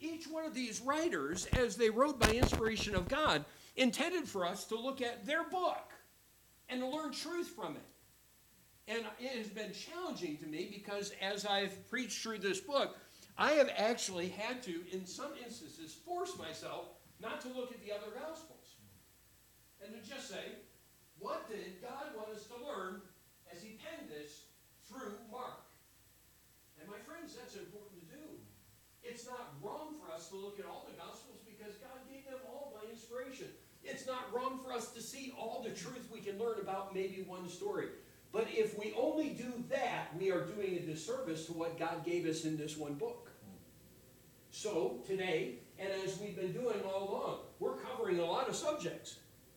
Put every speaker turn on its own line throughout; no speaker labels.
Each one of these writers, as they wrote by inspiration of God, intended for us to look at their book and to learn truth from it. And it has been challenging to me because as I've preached through this book, I have actually had to, in some instances, force myself not to look at the other Gospels and to just say, what did God want us to learn as He penned this through Mark? And my friends, that's important to do. It's not wrong for to look at all the Gospels because God gave them all by inspiration. It's not wrong for us to see all the truth we can learn about maybe one story. But if we only do that, we are doing a disservice to what God gave us in this one book. So today, and as we've been doing all along, we're covering a lot of subjects.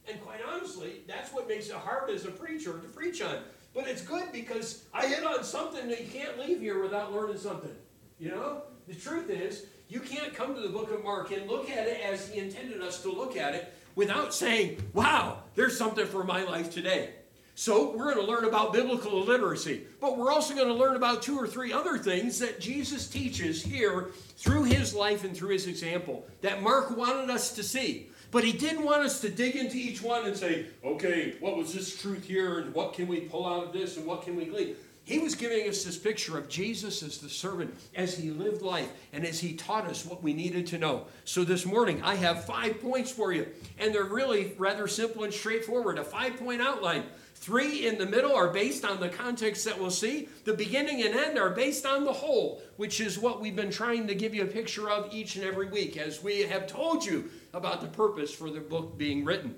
And quite honestly, that's what makes it hard as a preacher to preach on. But it's good because I hit on something that you can't leave here without learning something. You know? The truth is, you can't come to the book of Mark and look at it as he intended us to look at it without saying, wow, there's something for my life today. So we're going to learn about biblical literacy, but we're also going to learn about two or three other things that Jesus teaches here through his life and through his example that Mark wanted us to see. But he didn't want us to dig into each one and say, okay, what was this truth here and what can we pull out of this and what can we glean? He was giving us this picture of Jesus as the servant, as he lived life, and as he taught us what we needed to know. So this morning, I have five points for you, and they're really rather simple and straightforward a five point outline. Three in the middle are based on the context that we'll see. The beginning and end are based on the whole, which is what we've been trying to give you a picture of each and every week as we have told you about the purpose for the book being written.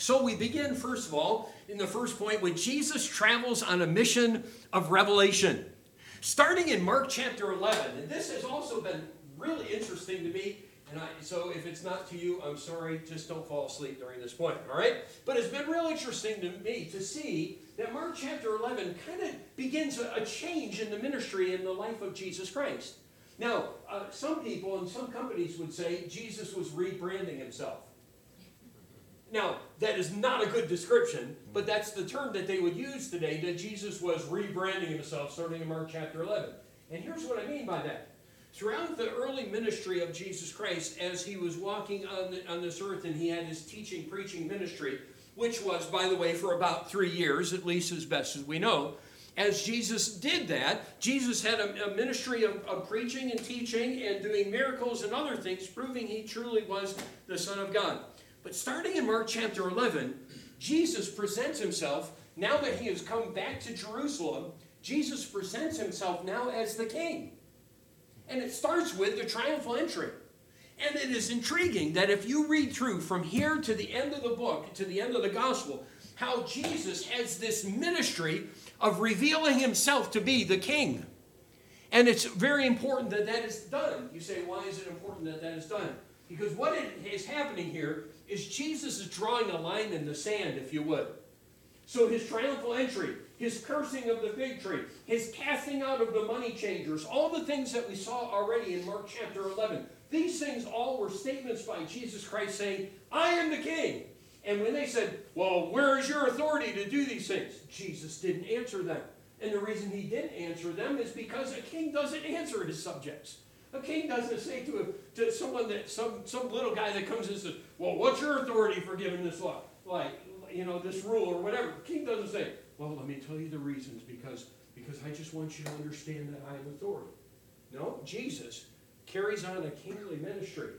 So we begin, first of all, in the first point with Jesus travels on a mission of revelation. Starting in Mark chapter 11, and this has also been really interesting to me. And I, so if it's not to you, I'm sorry, just don't fall asleep during this point, all right? But it's been real interesting to me to see that Mark chapter 11 kind of begins a, a, change in the ministry in the life of Jesus Christ. Now, uh, some people and some companies would say Jesus was rebranding himself. Now, that is not a good description, but that's the term that they would use today that Jesus was rebranding himself starting in Mark chapter 11. And here's what I mean by that. Throughout the early ministry of Jesus Christ, as he was walking on, the, on this earth and he had his teaching, preaching ministry, which was, by the way, for about three years, at least as best as we know, as Jesus did that, Jesus had a, a ministry of, of, preaching and teaching and doing miracles and other things, proving he truly was the Son of God. But starting in Mark chapter 11, Jesus presents himself, now that he has come back to Jerusalem, Jesus presents himself now as the king. And it starts with the triumphal entry. And it is intriguing that if you read through from here to the end of the book, to the end of the gospel, how Jesus has this ministry of revealing himself to be the king. And it's very important that that is done. You say, why is it important that that is done? Because what is happening here is Jesus is drawing a line in the sand, if you would. So his triumphal entry, his cursing of the fig tree, his casting out of the money changers, all the things that we saw already in Mark chapter 11, these things all were statements by Jesus Christ saying, I am the king. And when they said, Well, where is your authority to do these things? Jesus didn't answer them. And the reason he didn't answer them is because a king doesn't answer his subjects. A king doesn't say to, a, to someone that some, some little guy that comes and says, Well, what's your authority for giving this law? Like, you know, this rule or whatever. The king doesn't say, Well, let me tell you the reasons because, because I just want you to understand that I have authority. No, Jesus carries on a kingly ministry.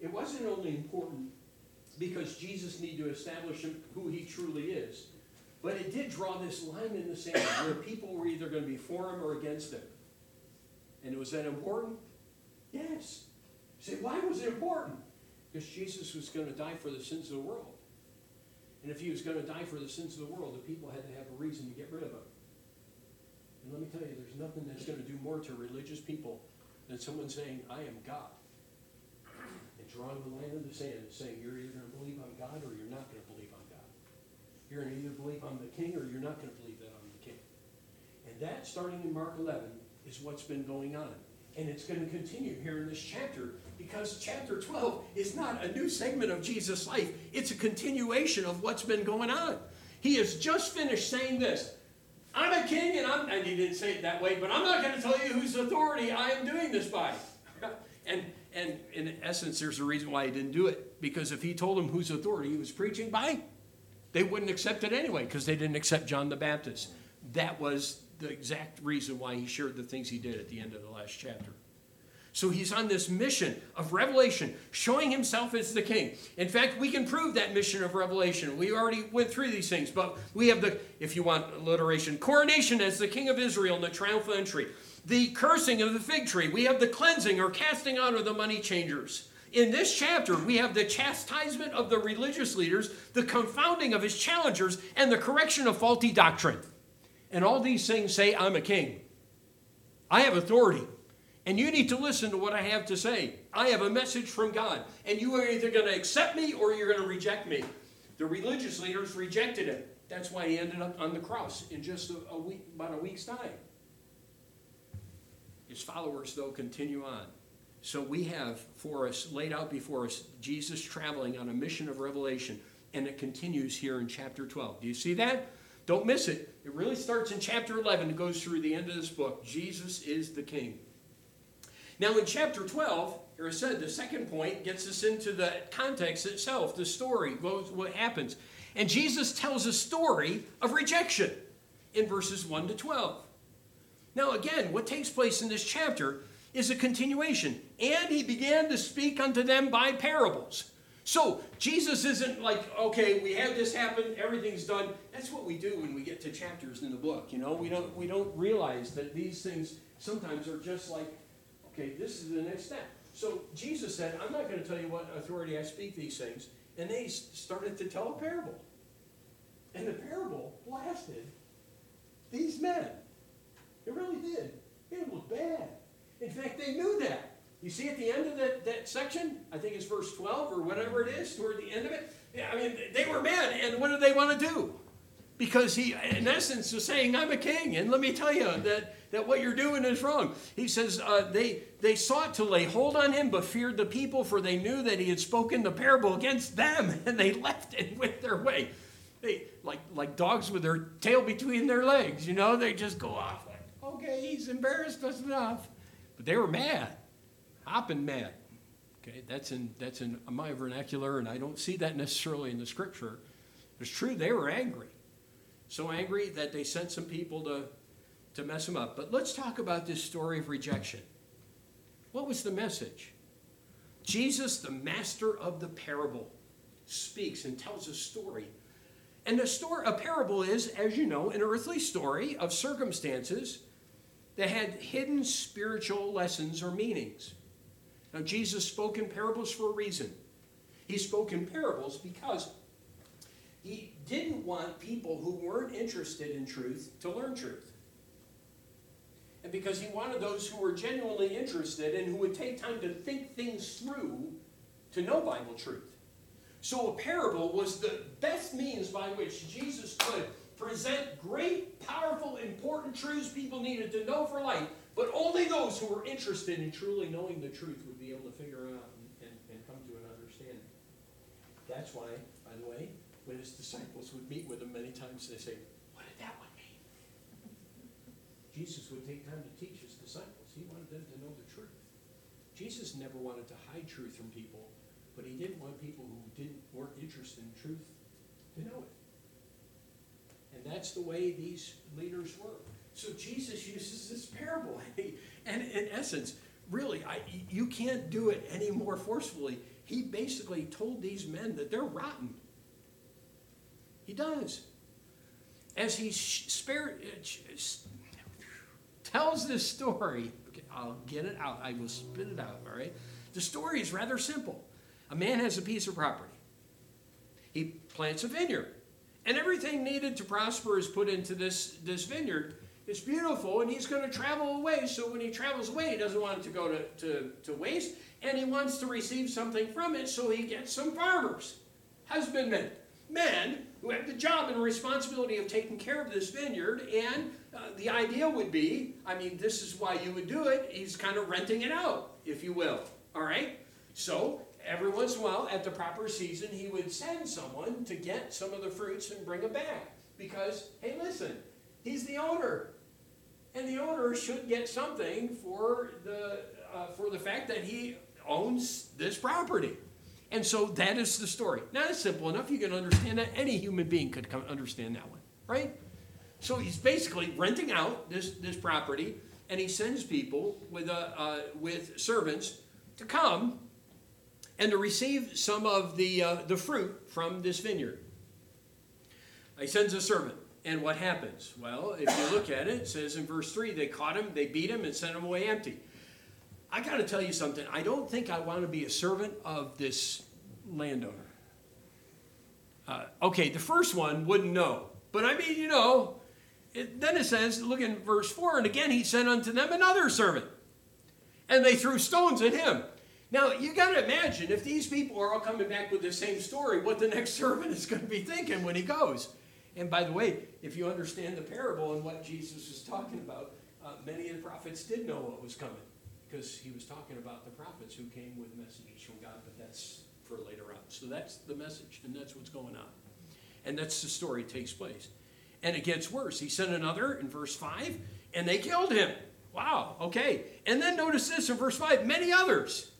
It wasn't only important because Jesus needed to establish who he truly is, but it did draw this line in the sand where people were either going to be for him or against him. And it was that important? Yes. You say, why was it important? Because Jesus was going to die for the sins of the world. And if he was going to die for the sins of the world, the people had to have a reason to get rid of him. And let me tell you, there's nothing that's going to do more to religious people than someone saying, I am God. And drawing the line in the sand and saying, you're either going to believe I'm God or you're not going to believe I'm God. You're going to either believe I'm the king or you're not going to believe that I'm the king. And that, starting in Mark 11, is what's been going on. And it's going to continue here in this chapter because chapter 12 is not a new segment of Jesus' life, it's a continuation of what's been going on. He has just finished saying this I'm a king, and I'm, and he didn't say it that way, but I'm not going to tell you whose authority I am doing this by. and, in essence, there's a reason why he didn't do it. Because if he told them whose authority he was preaching by, they wouldn't accept it anyway because they didn't accept John the Baptist. That was the exact reason why he shared the things he did at the end of the last chapter. So he's on this mission of revelation, showing himself as the king. In fact, we can prove that mission of revelation. We already went through these things, but we have the, if you want alliteration, coronation as the king of Israel the triumphal entry, the cursing of the fig tree. We have the cleansing or casting out of the money changers. In this chapter, we have the chastisement of the religious leaders, the confounding of his challengers, and the correction of faulty doctrine. And all these things say, I'm a king. I have authority. And you need to listen to what I have to say. I have a message from God. And you are either going to accept me or you're going to reject me. The religious leaders rejected him. That's why he ended up on the cross in just a, a week, about a week's time. His followers, though, continue on. So we have for us, laid out before us, Jesus traveling on a mission of revelation, and it continues here in chapter 12. Do you see that? Don't miss it. It really starts in chapter 11 and goes through the end of this book. Jesus is the King. Now, in chapter 12, here I said, the second point gets us into the context itself, the story, what happens. And Jesus tells a story of rejection in verses 1 to 12. Now, again, what takes place in this chapter is a continuation. And he began to speak unto them by parables. So, Jesus isn't like, okay, we had this happen, everything's done. That's what we do when we get to chapters in the book, you know? We don't, we don't realize that these things sometimes are just like, okay, this is the next step. So, Jesus said, I'm not going to tell you what authority I speak these things. And they started to tell a parable. And the parable blasted these men. It really did. It was bad. In fact, they knew that. You see at the end of that, that section, I think it's verse 12 or whatever it is, toward the end of it, I mean, they were mad. And what did they want to do? Because he, in essence, was saying, I'm a king. And let me tell you that, that what you're doing is wrong. He says, uh, they, they sought to lay hold on him, but feared the people, for they knew that he had spoken the parable against them, and they left and went their way. They, like, like dogs with their tail between their legs, you know, they just go off like, okay, he's embarrassed us enough. But they were mad, hopping mad. Okay, that's in, that's in my vernacular, and I don't see that necessarily in the scripture. It's true, they were angry. So angry that they sent some people to, to mess them up. But let's talk about this story of rejection. What was the message? Jesus, the master of the parable, speaks and tells a story and a, story, a parable is, as you know, an earthly story of circumstances that had hidden spiritual lessons or meanings. Now, Jesus spoke in parables for a reason. He spoke in parables because he didn't want people who weren't interested in truth to learn truth. And because he wanted those who were genuinely interested and who would take time to think things through to know Bible truth. So a parable was the best means by which Jesus could present great, powerful, important truths people needed to know for life, but only those who were interested in truly knowing the truth would be able to figure out and, and, and come to an understanding. That's why, by the way, when his disciples would meet with him many times, they say, What did that one mean? Jesus would take time to teach his disciples. He wanted them to know the truth. Jesus never wanted to hide truth from people but he didn't want people who didn't weren't interested in truth to know it. And that's the way these leaders were. So Jesus uses this parable, and in essence, really, I, you can't do it any more forcefully. He basically told these men that they're rotten. He does. As he uh, tells this story, okay, I'll get it out. I will spit it out, all right? The story is rather simple. A man has a piece of property. He plants a vineyard. And everything needed to prosper is put into this, this vineyard. It's beautiful, and he's going to travel away. So when he travels away, he doesn't want it to go to, to, to waste, and he wants to receive something from it, so he gets some farmers, husbandmen, men who have the job and responsibility of taking care of this vineyard. And uh, the idea would be I mean, this is why you would do it. He's kind of renting it out, if you will. All right? So every once in a while, at the proper season, he would send someone to get some of the fruits and bring them back. Because, hey, listen, he's the owner. And the owner should get something for the, uh, for the fact that he owns this property. And so that is the story. Now it's simple enough. You can understand that. Any human being could understand that one, right? So he's basically renting out this, this property, and he sends people with, uh, uh, with servants to come and to receive some of the, uh, the fruit from this vineyard. He sends a servant. And what happens? Well, if you look at it, it says in verse 3 they caught him, they beat him, and sent him away empty. I got to tell you something. I don't think I want to be a servant of this landowner. Uh, okay, the first one wouldn't know. But I mean, you know, it, then it says, look in verse 4, and again he sent unto them another servant. And they threw stones at him. Now, you got to imagine if these people are all coming back with the same story, what the next servant is going to be thinking when he goes. And by the way, if you understand the parable and what Jesus was talking about, uh, many of the prophets did know what was coming because he was talking about the prophets who came with messages from God, but that's for later on. So that's the message, and that's what's going on. And that's the story takes place. And it gets worse. He sent another in verse 5, and they killed him. Wow, okay. And then notice this in verse 5 many others.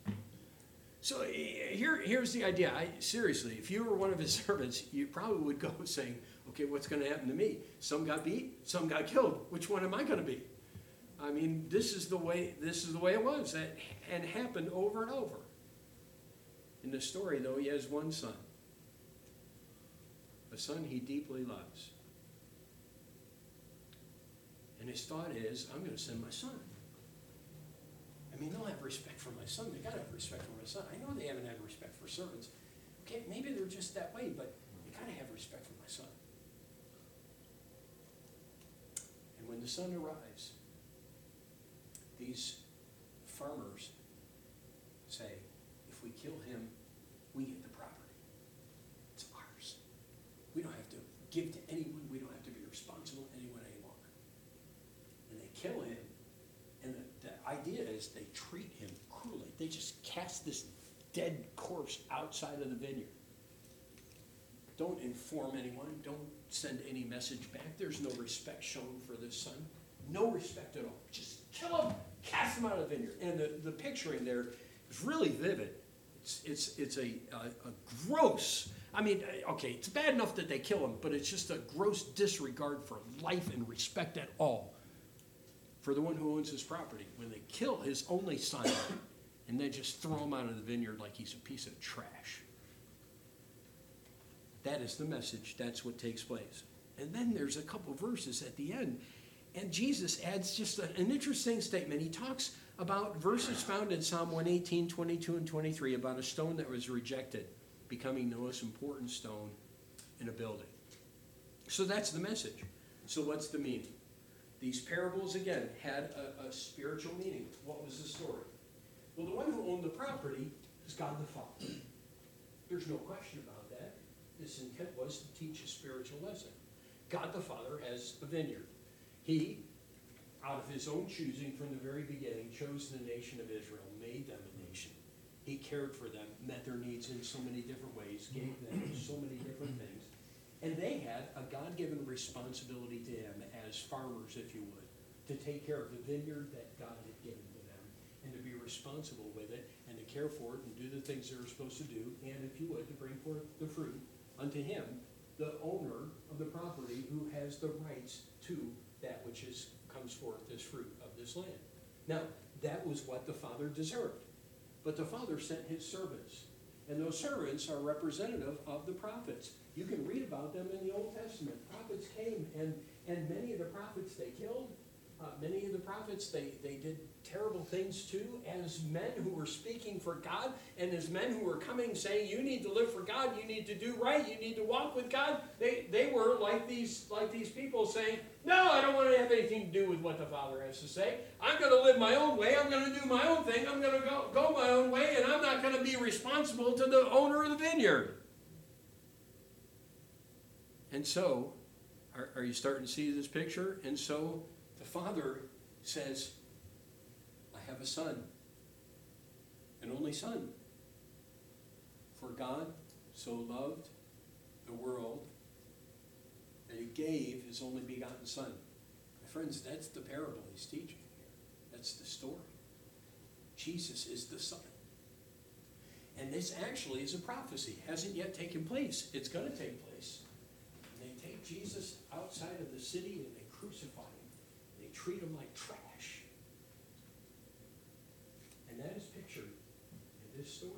So here, here's the idea. I, seriously, if you were one of his servants, you probably would go saying, okay, what's going to happen to me? Some got beat, some got killed. Which one am I going to be? I mean, this is the way this is the way it was, that, and happened over and over. In the story, though, he has one son, a son he deeply loves. And his thought is, I'm going to send my son. I mean, they'll have respect for my son. They got to have respect for my son. I know they haven't had respect for servants. Okay, maybe they're just that way, but they got to have respect for my son. And when the son arrives, these farmers say, if we kill him, we get the property. It's ours. We don't have to give to anyone. We don't have to be responsible to anyone any longer. And they kill him. And the, the idea is they treat him cruelly. They just cast this dead corpse outside of the vineyard. Don't inform anyone. Don't send any message back. There's no respect shown for this son. No respect at all. Just kill him, cast him out of the vineyard. And the, the picturing there is really vivid. It's, it's, it's a, a, a gross, I mean, okay, it's bad enough that they kill him, but it's just a gross disregard for life and respect at all for the one who owns his property. When they kill his only son and then just throw him out of the vineyard like he's a piece of trash. That is the message. That's what takes place. And then there's a couple verses at the end and Jesus adds just an interesting statement. He talks about verses found in Psalm 118, 22, and 23 about a stone that was rejected becoming the most important stone in a building. So that's the message. So, what's the meaning? These parables, again, had a, a spiritual meaning. What was the story? Well, the one who owned the property is God the Father. There's no question about that. His intent was to teach a spiritual lesson. God the Father has a vineyard. He, out of his own choosing from the very beginning, chose the nation of Israel, made them a nation. He cared for them, met their needs in so many different ways, gave them so many different things. And they had a God given responsibility to him as farmers, if you would, to take care of the vineyard that God had given to them and to be responsible with it and to care for it and do the things they were supposed to do, and if you would, to bring forth the fruit unto him, the owner of the property who has the rights to that which is, comes forth as fruit of this land. Now, that was what the Father deserved. But the Father sent his servants. And those servants are representative of the prophets. You can read about them in the Old Testament. Prophets came, and, and many of the prophets they killed, uh, many of the prophets, they, they did terrible things too, as men who were speaking for God, and as men who were coming saying, You need to live for God, you need to do right, you need to walk with God. They, they were like these, like these people saying, No, I don't want to have anything to do with what the Father has to say. I'm going to live my own way, I'm going to do my own thing, I'm going to go, go my own way, and I'm not going to be responsible to the owner of the vineyard. And so, are, are you starting to see this picture? And so, father says, I have a son, an only son. For God so loved the world that he gave his only begotten son. My friends, that's the parable he's teaching here. That's the story. Jesus is the son. And this actually is a prophecy, hasn't yet taken place. It's going to take place. And they take Jesus outside of the city and they crucify him. Treat him like trash. And that is pictured in this story.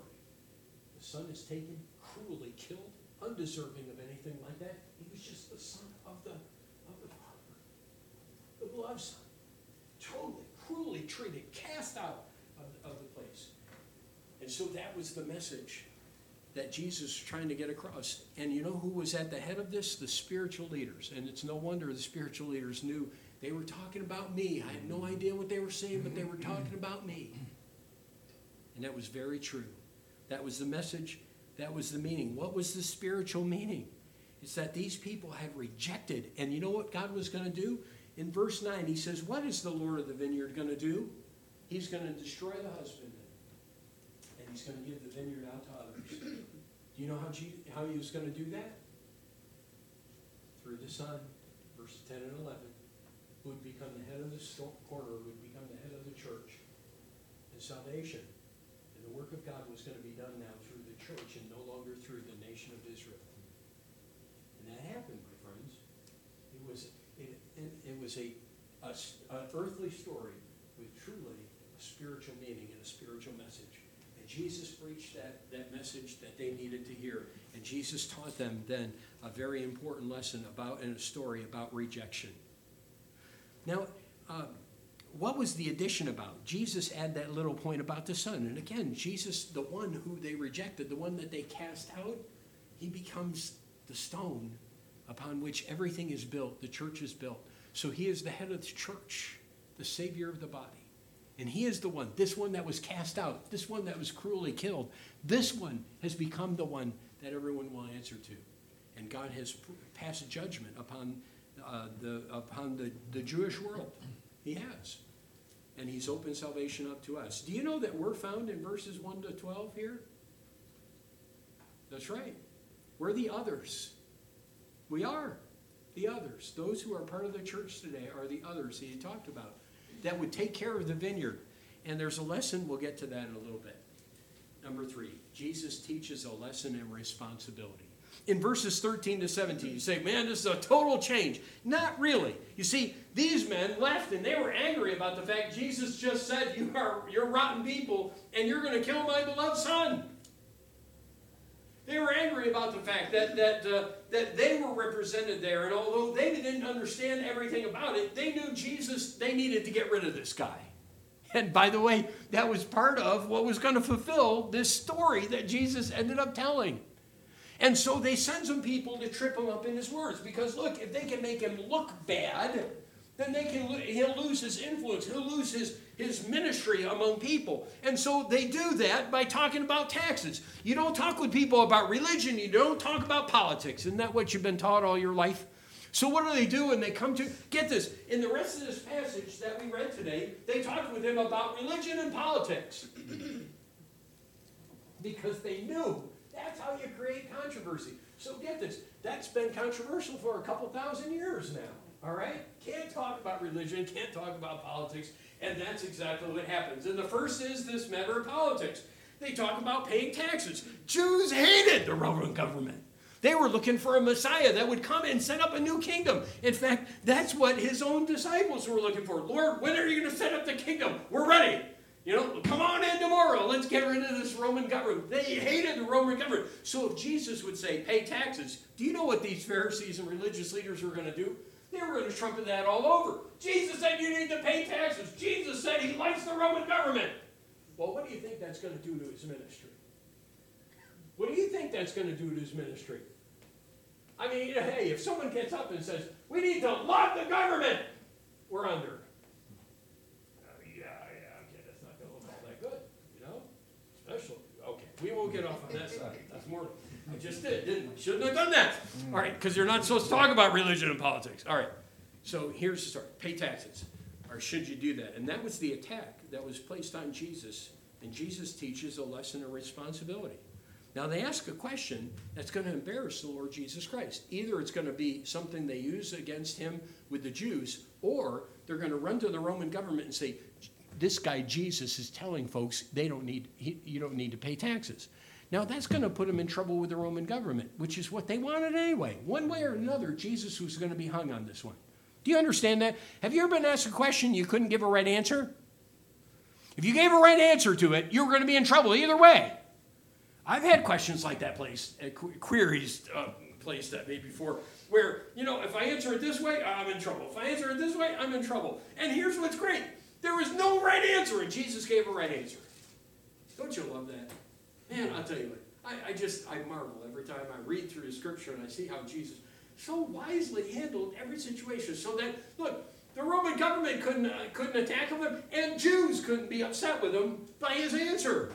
The son is taken, cruelly killed, undeserving of anything like that. He was just the son of the, of the father, the beloved son. Totally, cruelly treated, cast out of, of the place. And so that was the message that Jesus was trying to get across. And you know who was at the head of this? The spiritual leaders. And it's no wonder the spiritual leaders knew they were talking about me. I had no idea what they were saying, but they were talking about me. And that was very true. That was the message. That was the meaning. What was the spiritual meaning? It's that these people had rejected. And you know what God was going to do? In verse 9, he says, What is the Lord of the vineyard going to do? He's going to destroy the husbandman, and he's going to give the vineyard out to others. Do you know how, how he was going to do that? Through the Son, verses 10 and 11, who would become the head of the corner, who would become the head of the church. And salvation and the work of God was going to be done now through the church and no longer through the nation of Israel. And that happened, my friends. It was, it, it, it was a, a, an earthly story with truly a spiritual meaning and a spiritual message. And Jesus preached that, that message that they needed to hear. And Jesus taught them then a very important lesson about in a story about rejection. Now, uh, what was the addition about? Jesus added that little point about the Son. And again, Jesus, the one who they rejected, the one that they cast out, he becomes the stone upon which everything is built, the church is built. So he is the head of the church, the Savior of the body. And he is the one, this one that was cast out, this one that was cruelly killed, this one has become the one that everyone will answer to. And God has passed judgment upon, uh, the, upon the, the Jewish world. He has. And he's opened salvation up to us. Do you know that we're found in verses 1 to 12 here? That's right. We're the others. We are the others. Those who are part of the church today are the others he talked about that would take care of the vineyard. And there's a lesson, we'll get to that in a little bit. Number three, Jesus teaches a lesson in responsibility. In verses 13 to 17, you say, man, this is a total change. Not really. You see, these men left and they were angry about the fact Jesus just said, you are, you're rotten people and you're going to kill my beloved son. They were angry about the fact that, that, uh, that they were represented there, and although they didn't understand everything about it, they knew Jesus, they needed to get rid of this guy. And by the way, that was part of what was going to fulfill this story that Jesus ended up telling. And so they send some people to trip him up in his words because look, if they can make him look bad, then they can he'll lose his influence he'll lose his, his ministry among people. And so they do that by talking about taxes. You don't talk with people about religion you don't talk about politics. Isn't that what you've been taught all your life? So what do they do when they come to get this in the rest of this passage that we read today they talked with him about religion and politics. Because they knew that's how you create controversy so get this that's been controversial for a couple thousand years now all right? Can't talk about religion, can't talk about politics, and that's exactly what happens. And the first is this matter of politics. They talk about paying taxes. Jews hated the Roman government. They were looking for a Messiah that would come and set up a new kingdom. In fact, that's what his own disciples were looking for. Lord, when are you going to set up the kingdom? We're ready. You know, come on in tomorrow. Let's get rid of this Roman government. They hated the Roman government. So if Jesus would say, pay taxes, do you know what these Pharisees and religious leaders were going to do? They were going to trumpet that all over. Jesus said you need to pay taxes. Jesus said he likes the Roman government. Well, what do you think that's going to do to his ministry? What do you think that's going to do to his ministry? I mean, hey, if someone gets up and says, we need to love the government, we're under. Uh, yeah, yeah, okay, that's not going to look all that good, you know? Special. Okay, we won't get off on that side. That's more. I just did, didn't? Shouldn't have done that. All right, because you're not supposed to talk about religion and politics. All right, so here's the story pay taxes. Or should you do that? And that was the attack that was placed on Jesus. And Jesus teaches a lesson of responsibility. Now, they ask a question that's going to embarrass the Lord Jesus Christ. Either it's going to be something they use against him with the Jews, or they're going to run to the Roman government and say, This guy Jesus is telling folks they don't need, he, you don't need to pay taxes. Now, that's going to put them in trouble with the Roman government, which is what they wanted anyway. One way or another, Jesus was going to be hung on this one. Do you understand that? Have you ever been asked a question you couldn't give a right answer? If you gave a right answer to it, you were going to be in trouble either way. I've had questions like that place, uh, queries uh, placed at me before, where, you know, if I answer it this way, I'm in trouble. If I answer it this way, I'm in trouble. And here's what's great there was no right answer, and Jesus gave a right answer. Don't you love that? Man, I'll tell you what, I, I just, I marvel every time I read through the scripture and I see how Jesus so wisely handled every situation so that, look, the Roman government couldn't, uh, couldn't attack him, and Jews couldn't be upset with him by his answer.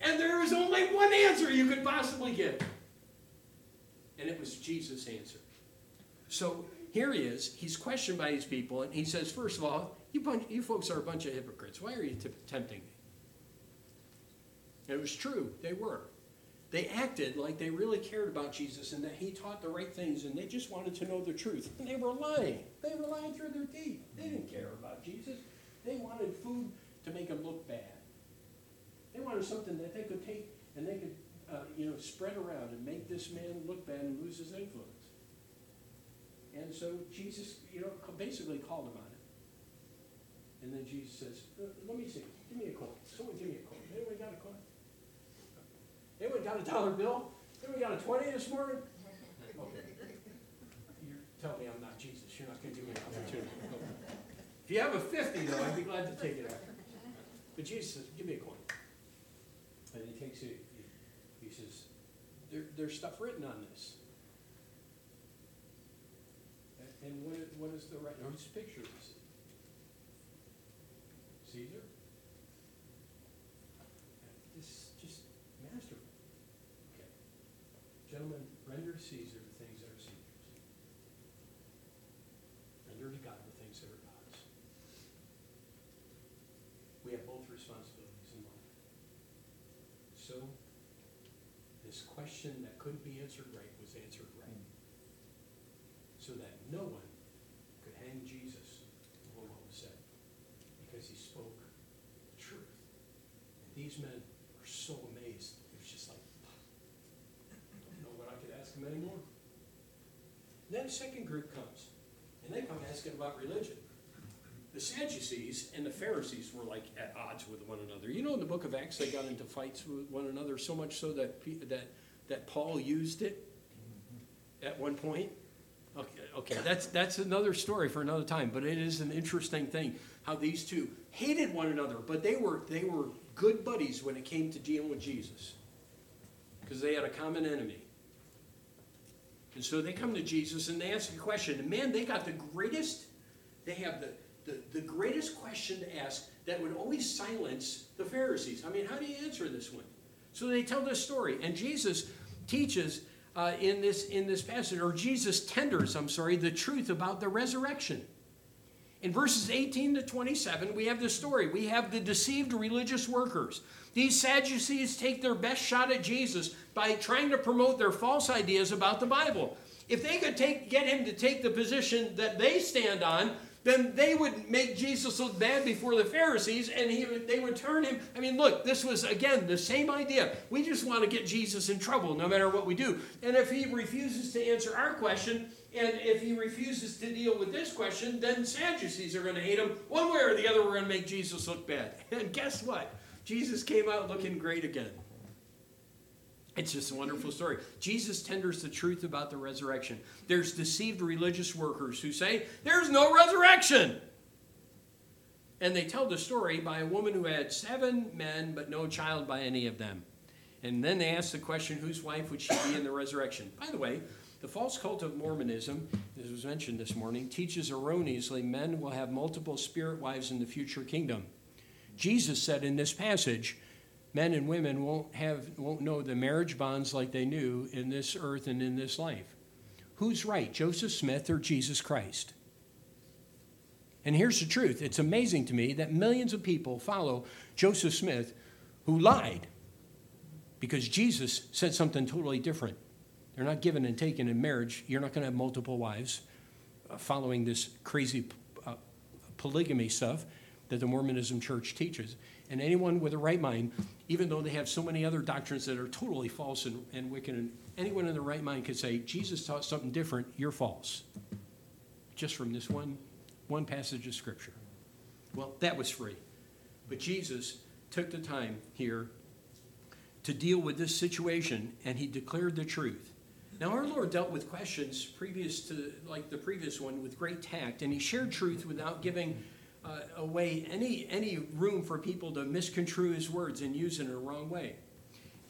And there is only one answer you could possibly get. And it was Jesus' answer. So here he is. He's questioned by these people, and he says, First of all, you, bunch, you folks are a bunch of hypocrites. Why are you t- tempting me? And it was true. They were. They acted like they really cared about Jesus and that he taught the right things, and they just wanted to know the truth. And they were lying. They were lying through their teeth. They didn't care about Jesus. They wanted food to make them look bad. They wanted something that they could take and they could, uh, you know, spread around and make this man look bad and lose his influence. And so Jesus, you know, basically called him on. And then Jesus says, uh, let me see, give me a coin. Someone give me a coin. Anyone got a coin? Anyone got a dollar bill? Anyone got a 20 this morning? Okay. You tell me I'm not Jesus. You're not going to give me an opportunity. If you have a 50, though, I'd be glad to take it out. But Jesus says, give me a coin. And he takes it, he says, there, there's stuff written on this. And what what is the right, whose picture is it? Caesar? This just masterful. Okay. Gentlemen, render to Caesar the things that are Caesar's. Render to God the things that are God's. We have both responsibilities in life. So, this question that couldn't be answered right was answered right. Hmm. So that no one could hang Jesus for what was said. Because he spoke the truth. And these men were so amazed. It was just like, I don't know what I could ask them anymore. then a second group comes. And they come asking about religion the Sadducees and the Pharisees were like at odds with one another. You know, in the book of Acts, they got into fights with one another so much so that that that Paul used it at one point. Okay, okay, that's that's another story for another time. But it is an interesting thing how these two hated one another, but they were they were good buddies when it came to dealing with Jesus because they had a common enemy. And so they come to Jesus and they ask a question. And man, they got the greatest. They have the the, the greatest question to ask that would always silence the Pharisees. I mean, how do you answer this one? So they tell this story, and Jesus teaches uh, in this in this passage, or Jesus tenders, I'm sorry, the truth about the resurrection. In verses 18 to 27, we have this story. We have the deceived religious workers. These Sadducees take their best shot at Jesus by trying to promote their false ideas about the Bible. If they could take, get him to take the position that they stand on, then they would make Jesus look bad before the Pharisees and he they would turn him. I mean, look, this was, again, the same idea. We just want to get Jesus in trouble no matter what we do. And if he refuses to answer our question, and if he refuses to deal with this question, then Sadducees are going to hate him. One way or the other, we're going to make Jesus look bad. And guess what? Jesus came out looking great again. It's just a wonderful story. Jesus tenders the truth about the resurrection. There's deceived religious workers who say, There's no resurrection. And they tell the story by a woman who had seven men, but no child by any of them. And then they ask the question, Whose wife would she be in the resurrection? By the way, the false cult of Mormonism, as was mentioned this morning, teaches erroneously men will have multiple spirit wives in the future kingdom. Jesus said in this passage, men and women won't have won't know the marriage bonds like they knew in this earth and in this life. Who's right, Joseph Smith or Jesus Christ? And here's the truth. It's amazing to me that millions of people follow Joseph Smith who lied because Jesus said something totally different. They're not given and taken in marriage. You're not going to have multiple wives uh, following this crazy uh, polygamy stuff that the Mormonism church teaches. And anyone with a right mind, even though they have so many other doctrines that are totally false and, and wicked, and anyone in the right mind could say, Jesus taught something different, you're false. Just from this one, one passage of Scripture. Well, that was free. But Jesus took the time here to deal with this situation, and he declared the truth. Now, our Lord dealt with questions previous to, like the previous one, with great tact, and he shared truth without giving uh, away any, any room for people to misconstrue his words and use it in a wrong way.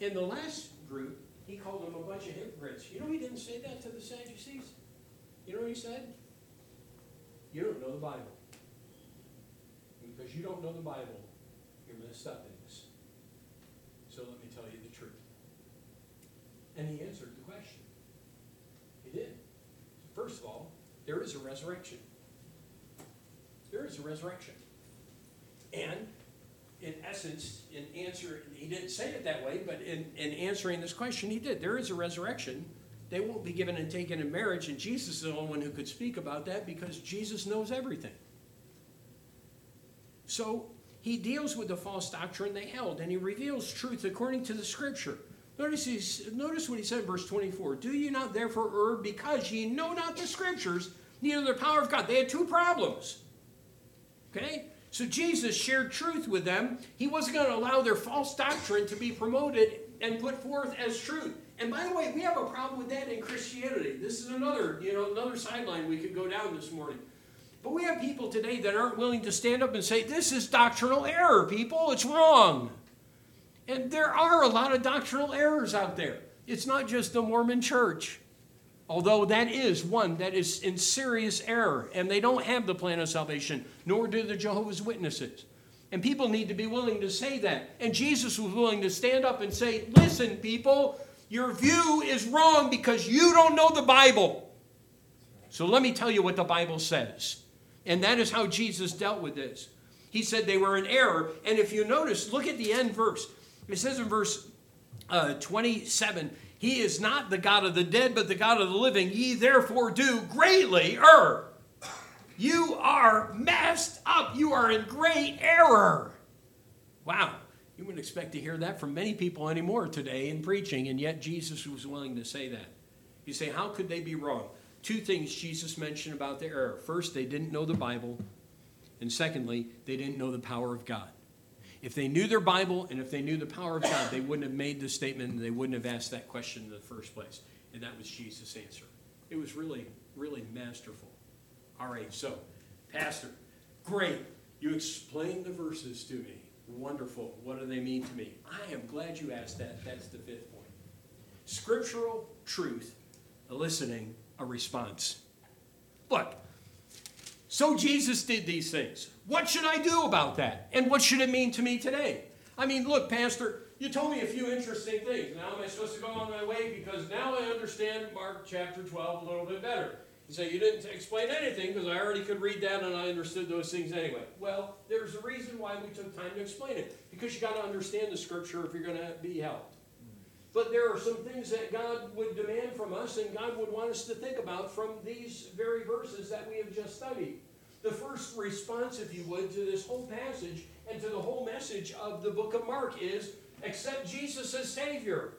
In the last group, he called them a bunch of hypocrites. You know, he didn't say that to the Sadducees. You know what he said? You don't know the Bible. Because you don't know the Bible, you're messed up in this. So let me tell you the truth. And he answered the question. First of all, there is a resurrection. There is a resurrection. And in essence, in answer, he didn't say it that way, but in, in answering this question, he did. There is a resurrection. They won't be given and taken in marriage, and Jesus is the only one who could speak about that because Jesus knows everything. So he deals with the false doctrine they held, and he reveals truth according to the scripture. Notice, notice what he said in verse 24. Do you not therefore err because ye know not the scriptures, neither the power of God? They had two problems. Okay? So Jesus shared truth with them. He wasn't going to allow their false doctrine to be promoted and put forth as truth. And by the way, we have a problem with that in Christianity. This is another, you know, another sideline we could go down this morning. But we have people today that aren't willing to stand up and say, This is doctrinal error, people. It's wrong. And there are a lot of doctrinal errors out there. It's not just the Mormon church, although that is one that is in serious error, and they don't have the plan of salvation, nor do the Jehovah's Witnesses. And people need to be willing to say that. And Jesus was willing to stand up and say, Listen, people, your view is wrong because you don't know the Bible. So let me tell you what the Bible says. And that is how Jesus dealt with this. He said they were in error. And if you notice, look at the end verse. It says in verse uh, 27 He is not the God of the dead, but the God of the living. Ye therefore do greatly err. You are messed up. You are in great error. Wow. You wouldn't expect to hear that from many people anymore today in preaching, and yet Jesus was willing to say that. You say, How could they be wrong? two things Jesus mentioned about their error. First, they didn't know the Bible, and secondly, they didn't know the power of God. If they knew their Bible and if they knew the power of God, they wouldn't have made the statement and they wouldn't have asked that question in the first place. And that was Jesus' answer. It was really, really masterful. All right, so, Pastor, great. You explained the verses to me. Wonderful. What do they mean to me? I am glad you asked that. That's the fifth point. Scriptural truth eliciting a response. Look, so Jesus did these things. What should I do about that? And what should it mean to me today? I mean, look, Pastor, you told me a few interesting things. Now am I supposed to go on my way because now I understand Mark chapter 12 a little bit better. You say you didn't explain anything because I already could read that and I understood those things anyway. Well, there's a reason why we took time to explain it because you got to understand the scripture if you're going to be helped. But there are some things that God would demand from us and God would want us to think about from these very verses that we have just studied. The first response, if you would, to this whole passage and to the whole message of the book of Mark is accept Jesus as Savior.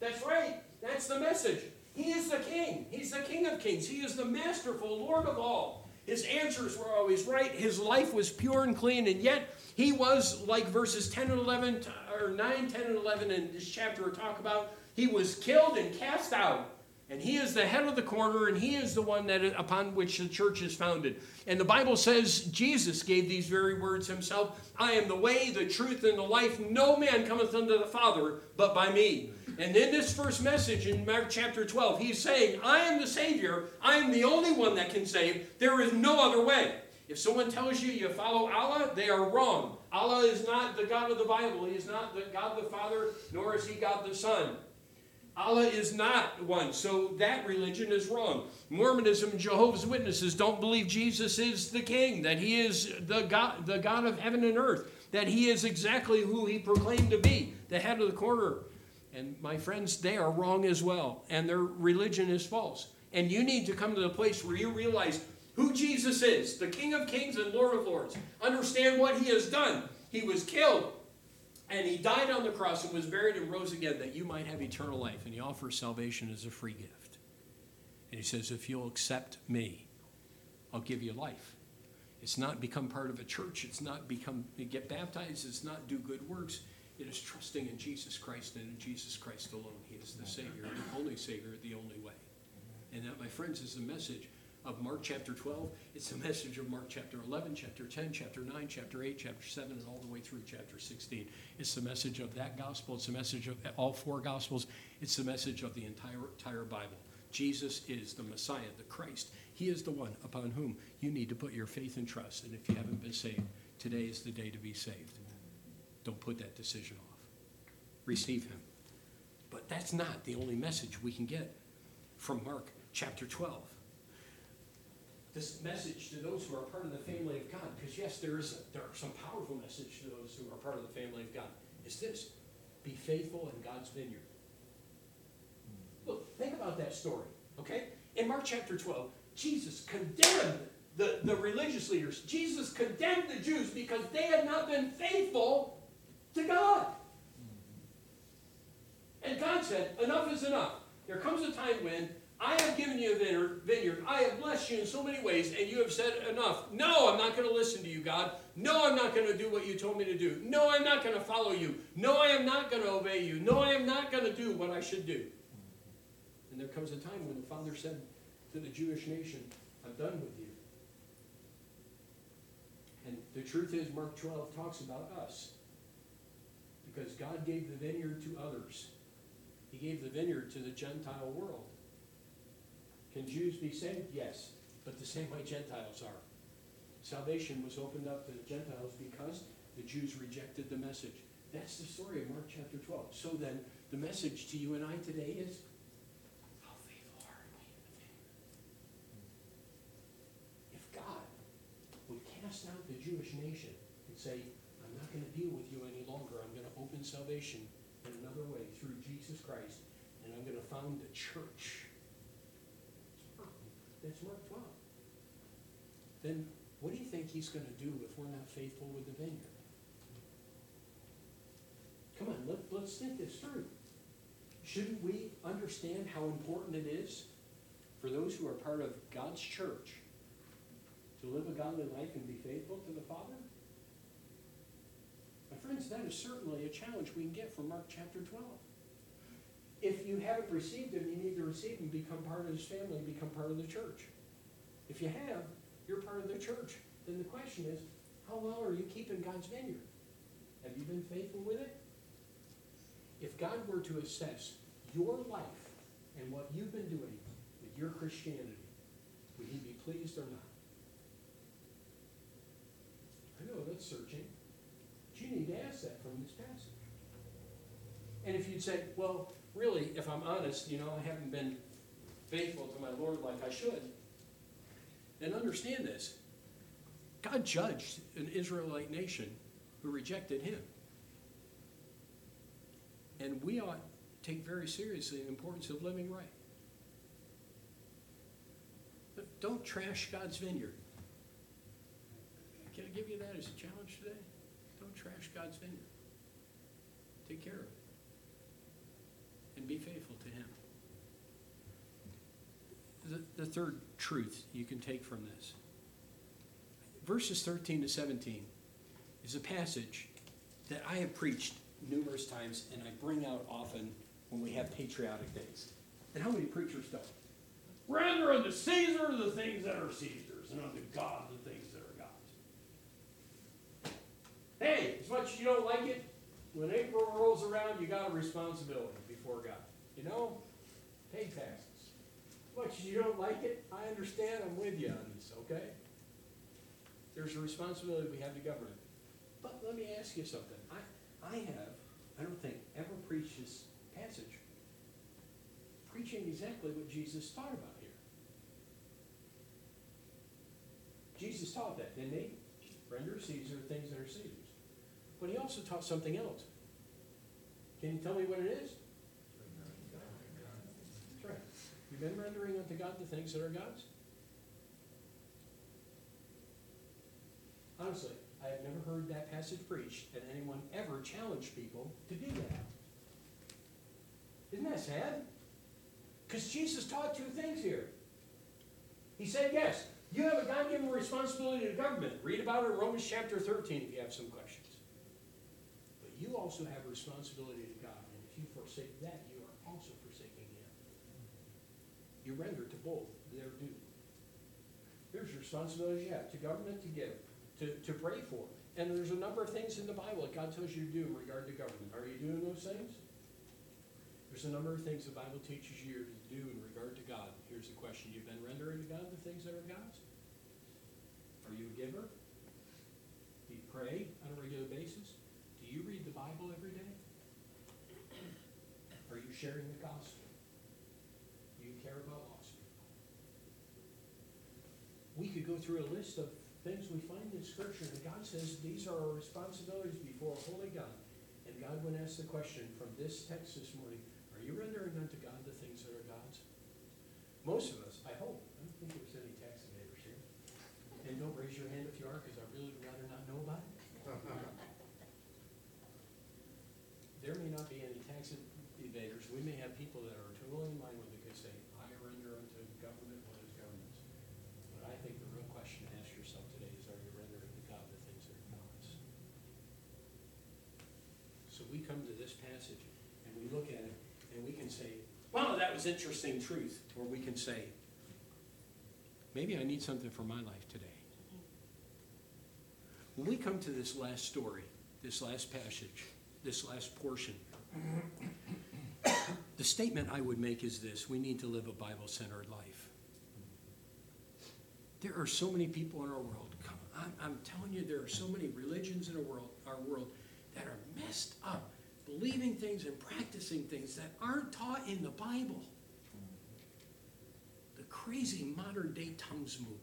That's right. That's the message. He is the King. He's the King of Kings. He is the masterful Lord of all. His answers were always right. His life was pure and clean, and yet he was like verses 10 and 11, or 9, 10, and 11 in this chapter talk about. He was killed and cast out. And he is the head of the corner, and he is the one that upon which the church is founded. And the Bible says Jesus gave these very words himself I am the way, the truth, and the life. No man cometh unto the Father but by me. And in this first message in Mark chapter 12, he's saying, I am the Savior. I am the only one that can save. There is no other way. If someone tells you you follow Allah, they are wrong. Allah is not the God of the Bible. He is not the God the Father, nor is he God the Son. Allah is not one, so that religion is wrong. Mormonism, Jehovah's Witnesses don't believe Jesus is the King, that He is the God, the God of heaven and earth, that He is exactly who He proclaimed to be, the head of the corner. And my friends, they are wrong as well, and their religion is false. And you need to come to the place where you realize who Jesus is, the King of Kings and Lord of Lords. Understand what he has done. He was killed. And he died on the cross and was buried and rose again that you might have eternal life. And he offers salvation as a free gift. And he says, if you'll accept me, I'll give you life. It's not become part of a church. It's not become get baptized. It's not do good works. It is trusting in Jesus Christ and in Jesus Christ alone. He is the Savior, the only Savior, the only way. And that, my friends, is the message of Mark chapter 12. It's the message of Mark chapter 11, chapter 10, chapter 9, chapter 8, chapter 7, and all the way through chapter 16. It's the message of that gospel. It's the message of all four gospels. It's the message of the entire, entire Bible. Jesus is the Messiah, the Christ. He is the one upon whom you need to put your faith and trust. And if you haven't been saved, today is the day to be saved. Don't put that decision off. Receive him. But that's not the only message we can get from Mark chapter 12. This message to those who are part of the family of God, because yes, there is a, there are some powerful message to those who are part of the family of God, is this be faithful in God's vineyard. Look, think about that story, okay? In Mark chapter 12, Jesus condemned the, the religious leaders. Jesus condemned the Jews because they had not been faithful to God. And God said, Enough is enough. There comes a time when I have given you a vineyard. I have blessed you in so many ways, and you have said enough. No, I'm not going to listen to you, God. No, I'm not going to do what you told me to do. No, I'm not going to follow you. No, I am not going to obey you. No, I am not going to do what I should do. And there comes a time when the Father said to the Jewish nation, I'm done with you. And the truth is, Mark 12 talks about us. Because God gave the vineyard to others. He gave the vineyard to the Gentile world. Can Jews be saved? Yes, but the same way Gentiles are. Salvation was opened up to the Gentiles because the Jews rejected the message. That's the story of Mark chapter 12. So then, the message to you and I today is how faithful are we the? If God would cast out the Jewish nation and say, I'm not going to deal with you any longer. I'm going to open salvation in another way through Jesus Christ, and I'm going to found a church. That's Mark 12. Then what do you think he's going to do if we're not faithful with the vineyard? Come on, let, let's think this through. Shouldn't we understand how important it is for those who are part of God's church to live a godly life and be faithful to the Father? My friends, that is certainly a challenge we can get from Mark chapter 12. If you haven't received him, you need to receive him, become part of his family, become part of the church. If you have, you're part of the church. Then the question is, how well are you keeping God's vineyard? Have you been faithful with it? If God were to assess your life and what you've been doing with your Christianity, would he be pleased or not? I know that's searching. But you need to ask that from this passage. And if you'd say, well, really, if I'm honest, you know, I haven't been faithful to my Lord like I should, then understand this. God judged an Israelite nation who rejected him. And we ought to take very seriously the importance of living right. But don't trash God's vineyard. Can I give you that as a challenge today? Don't trash God's vineyard. Take care of it. Be faithful to Him. The, the third truth you can take from this verses 13 to 17 is a passage that I have preached numerous times and I bring out often when we have patriotic days. And how many preachers don't? Render unto Caesar the things that are Caesar's, and unto God the things that are God's. Hey, as much as you don't like it, when April rolls around, you got a responsibility before God. You know, pay taxes. Much as you don't like it, I understand. I'm with you on this, okay? There's a responsibility we have to government. But let me ask you something. I, I have, I don't think, ever preached this passage preaching exactly what Jesus taught about here. Jesus taught that, didn't he? Render Caesar things that are Caesar's. But he also taught something else. Can you tell me what it is? That's right. You've been rendering unto God the things that are God's? Honestly, I have never heard that passage preached that anyone ever challenged people to do that. Isn't that sad? Because Jesus taught two things here. He said, yes, you have a God given responsibility to government. Read about it in Romans chapter 13 if you have some questions. You also have a responsibility to God. And if you forsake that, you are also forsaking Him. You render to both their due. There's responsibilities you have to government to give, to, to pray for. And there's a number of things in the Bible that God tells you to do in regard to government. Are you doing those things? There's a number of things the Bible teaches you to do in regard to God. Here's the question. You've been rendering to God the things that are God's? Are you a giver? Do you pray on a regular basis? Do you read the Bible every day? Are you sharing the gospel? You care about lost people? We could go through a list of things we find in Scripture that God says these are our responsibilities before a holy God. And God would ask the question from this text this morning, are you rendering unto God the things that are God's? Most of us, I hope, I don't think there's any tax evaders here. And don't raise your hand if you are, because I'd really rather not know about it. There may not be any tax evaders. We may have people that are totally in line with it, could say, I render unto government what is government's. But I think the real question to ask yourself today is, are you rendering to God the things that are God's? So we come to this passage and we look at it and we can say, wow, that was interesting truth. Or we can say, maybe I need something for my life today. When we come to this last story, this last passage, this last portion, the statement I would make is this we need to live a Bible centered life. There are so many people in our world. I'm, telling you, there are so many religions in our world that are messed up, believing things and practicing things that aren't taught in the Bible. The crazy modern day tongues movement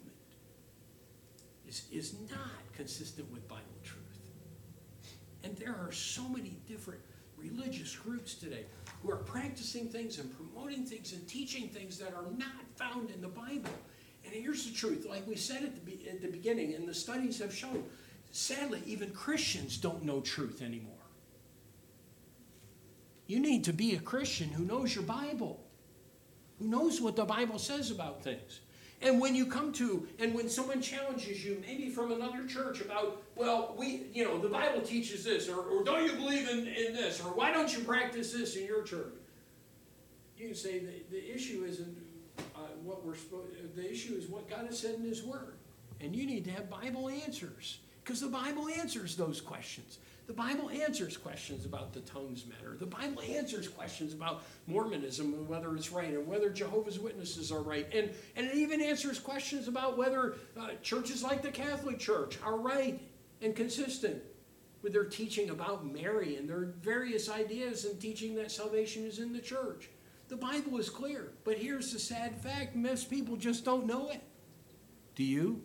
is, is not consistent with Bible truth. And there are so many different religious groups today who are practicing things and promoting things and teaching things that are not found in the Bible. And here's the truth like we said at the, be- at the beginning, and the studies have shown, sadly, even Christians don't know truth anymore. You need to be a Christian who knows your Bible, who knows what the Bible says about things. And when you come to, and when someone challenges you, maybe from another church, about, well, we, you know, the Bible teaches this, or, or don't you believe in, in this, or why don't you practice this in your church? You can say the, the issue isn't uh, what we're supposed, the issue is what God has said in His Word. And you need to have Bible answers, because the Bible answers those questions. The Bible answers questions about the tongues matter. The Bible answers questions about Mormonism and whether it's right, and whether Jehovah's Witnesses are right. And, and it even answers questions about whether uh, churches like the Catholic Church are right and consistent with their teaching about Mary and their various ideas and teaching that salvation is in the church. The Bible is clear, but here's the sad fact most people just don't know it. Do you?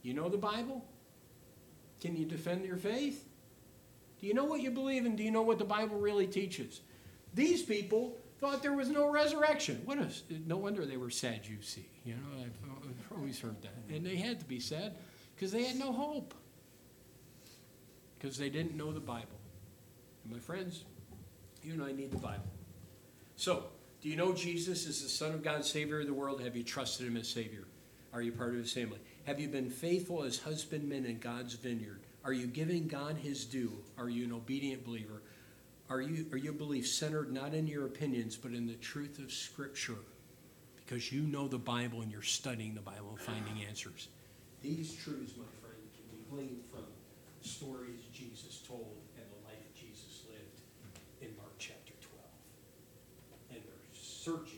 You know the Bible? Can you defend your faith? Do you know what you believe and do you know what the Bible really teaches? These people thought there was no resurrection. What a, no wonder they were sad, you see. You know, I've always heard that. And they had to be sad because they had no hope. Because they didn't know the Bible. And my friends, you and I need the Bible. So, do you know Jesus is the Son of God, Savior of the world? Have you trusted Him as Savior? Are you part of His family? Have you been faithful as husbandmen in God's vineyard? Are you giving God His due? Are you an obedient believer? Are you, are your beliefs centered not in your opinions, but in the truth of Scripture? Because you know the Bible and you're studying the Bible and finding answers. These truths, my friend, can be gleaned from stories Jesus told and the life Jesus lived in Mark chapter 12. And they're searching